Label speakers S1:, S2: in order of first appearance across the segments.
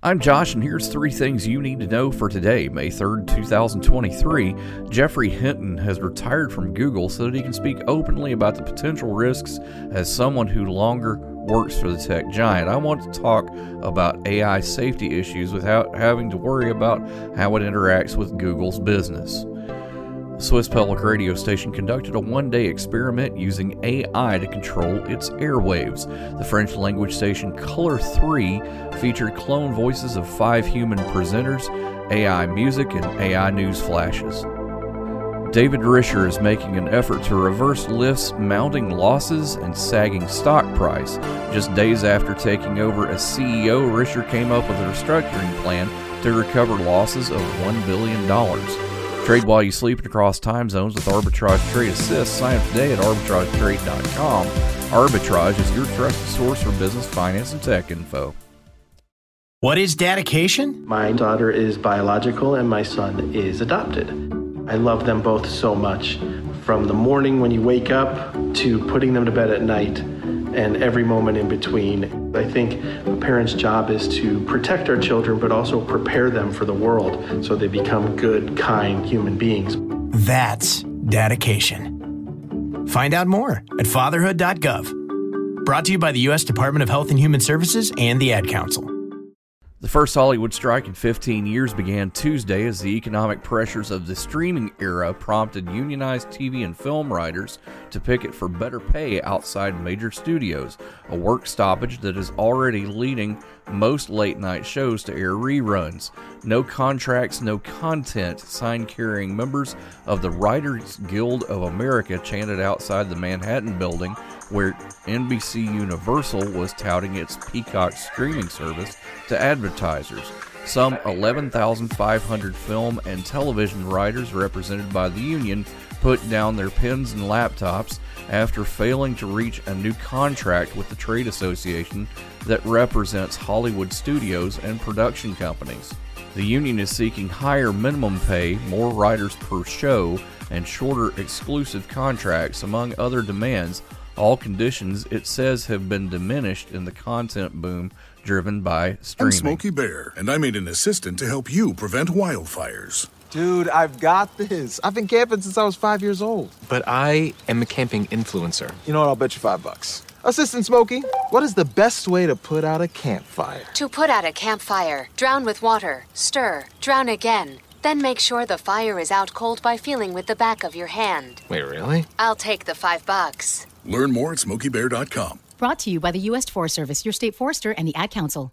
S1: I'm Josh, and here's three things you need to know for today, May 3rd, 2023. Geoffrey Hinton has retired from Google so that he can speak openly about the potential risks as someone who longer works for the tech giant. I want to talk about AI safety issues without having to worry about how it interacts with Google's business. Swiss Public Radio Station conducted a one day experiment using AI to control its airwaves. The French language station Couleur 3 featured clone voices of five human presenters, AI music, and AI news flashes. David Risher is making an effort to reverse Lyft's mounting losses and sagging stock price. Just days after taking over as CEO, Risher came up with a restructuring plan to recover losses of $1 billion. Trade while you sleep and across time zones with Arbitrage Trade Assist. Sign up today at arbitragetrade.com. Arbitrage is your trusted source for business, finance, and tech info.
S2: What is dedication?
S3: My daughter is biological and my son is adopted. I love them both so much. From the morning when you wake up to putting them to bed at night and every moment in between. I think a parent's job is to protect our children, but also prepare them for the world so they become good, kind human beings.
S2: That's dedication. Find out more at fatherhood.gov. Brought to you by the U.S. Department of Health and Human Services and the Ad Council.
S1: The first Hollywood strike in 15 years began Tuesday as the economic pressures of the streaming era prompted unionized TV and film writers to picket for better pay outside major studios, a work stoppage that is already leading most late night shows to air reruns. No contracts, no content, sign carrying members of the Writers Guild of America chanted outside the Manhattan building where NBC Universal was touting its Peacock streaming service to advertisers. Some 11,500 film and television writers represented by the union put down their pens and laptops after failing to reach a new contract with the trade association that represents Hollywood studios and production companies. The union is seeking higher minimum pay, more writers per show, and shorter exclusive contracts, among other demands, all conditions it says have been diminished in the content boom driven by streaming.
S4: I'm Smokey Bear, and I made an assistant to help you prevent wildfires.
S5: Dude, I've got this. I've been camping since I was five years old.
S6: But I am a camping influencer.
S5: You know what? I'll bet you five bucks. Assistant Smokey, what is the best way to put out a campfire?
S7: To put out a campfire, drown with water, stir, drown again. Then make sure the fire is out cold by feeling with the back of your hand.
S6: Wait, really?
S7: I'll take the five bucks.
S4: Learn more at smokeybear.com.
S8: Brought to you by the U.S. Forest Service, your state forester, and the Ad Council.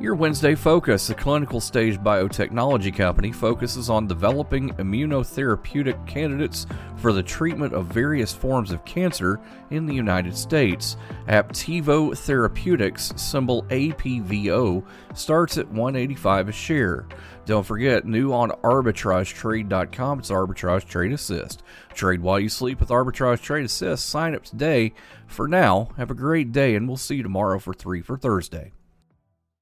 S1: Your Wednesday Focus, a clinical stage biotechnology company, focuses on developing immunotherapeutic candidates for the treatment of various forms of cancer in the United States. Aptevo Therapeutics, symbol APVO, starts at 185 a share. Don't forget, new on arbitragetrade.com, it's Arbitrage Trade Assist. Trade while you sleep with Arbitrage Trade Assist. Sign up today. For now, have a great day, and we'll see you tomorrow for 3 for Thursday.